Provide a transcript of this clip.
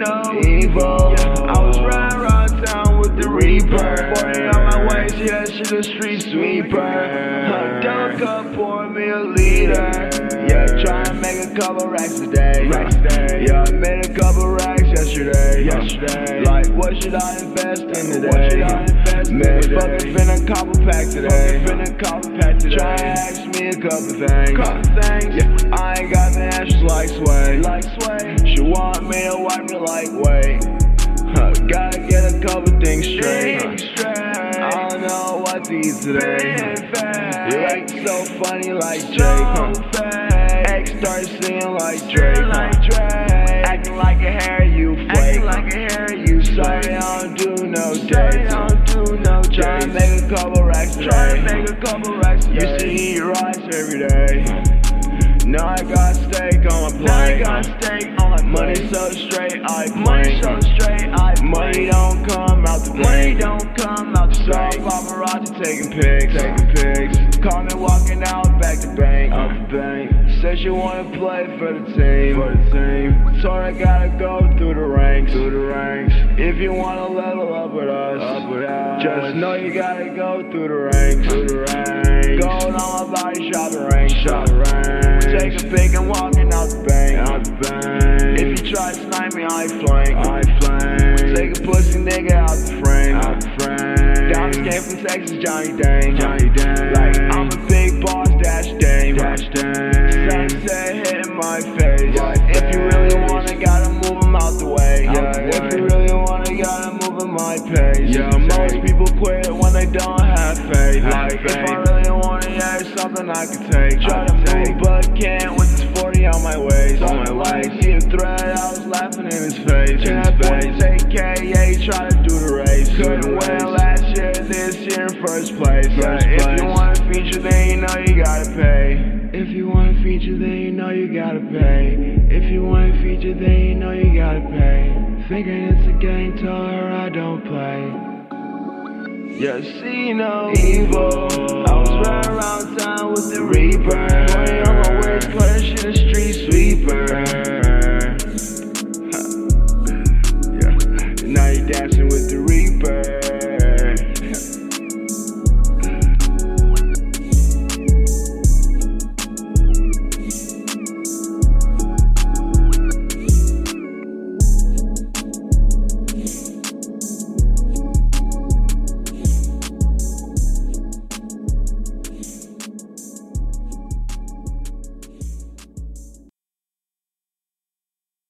evil. I was riding around town with the Reaper. 40 on my waist, yeah, that shit a street sweeper. Huh, Dunk up, pour me a liter. Yeah, try and make a couple racks a day. Yeah, I made a couple racks yesterday. Yesterday. Like, what should I invest in today? What should I invest Man, fucking finna couple pack today. Finna couple pack today. Try and ask me a couple things. Couple things. Yeah, I ain't got the answers like sway. Like sway. She want me to wipe me like weight. Huh, gotta get a couple things straight. I don't know what to eat today. You act so funny like Drake. Huh? X start singing like Drake. Huh? Acting like a hair you flake. like a hair you Sorry, I don't do no dates. I don't do no Try and make a couple racks today. Try and make a couple racks. Used to eat rice every day. Now I got steak on my plate. Now I got steak on my Money so straight, I. Money so straight, I. Money don't come out the bank. Money don't come out the Saw paparazzi taking pics, taking pics. Caught me walking out back to bank, out the bank. Said she wanna play for the team, for the team. Told I gotta go through the ranks, through the ranks. If you wanna level up with us, up with us. Just know you gotta go through the ranks, through the ranks. Take a pic and walking out the bank, out the bank. If you try to snipe me, I flank, I flank. Take a pussy nigga out the frame, out the frame. Down came from Texas, Johnny Dang, Johnny Dang. Like I'm a big boss, dash dame, dash dame. Sunset hitting my face. If you really wanna, gotta move 'em out the way. Yeah, if you really wanna, gotta move at my pace. Yeah, most people quit when they don't have faith. Like if I really something I can take. Try to move, but can't with this 40 on my waist. On my waist. See a thread, I was laughing in his face. In that 40 take K, yeah, he tried to do the race. Couldn't win last year, this year in first place. Yeah, if you want a feature, then you know you gotta pay. If you want a feature, then you know you gotta pay. If you want a feature, then you know you gotta pay. Thinking it's a game, tell her I don't play. Yeah, see no evil. I was right around town with the reaper. Money on my waist, clutch shit a street sweeper. Yeah. Now you dancing with the reaper.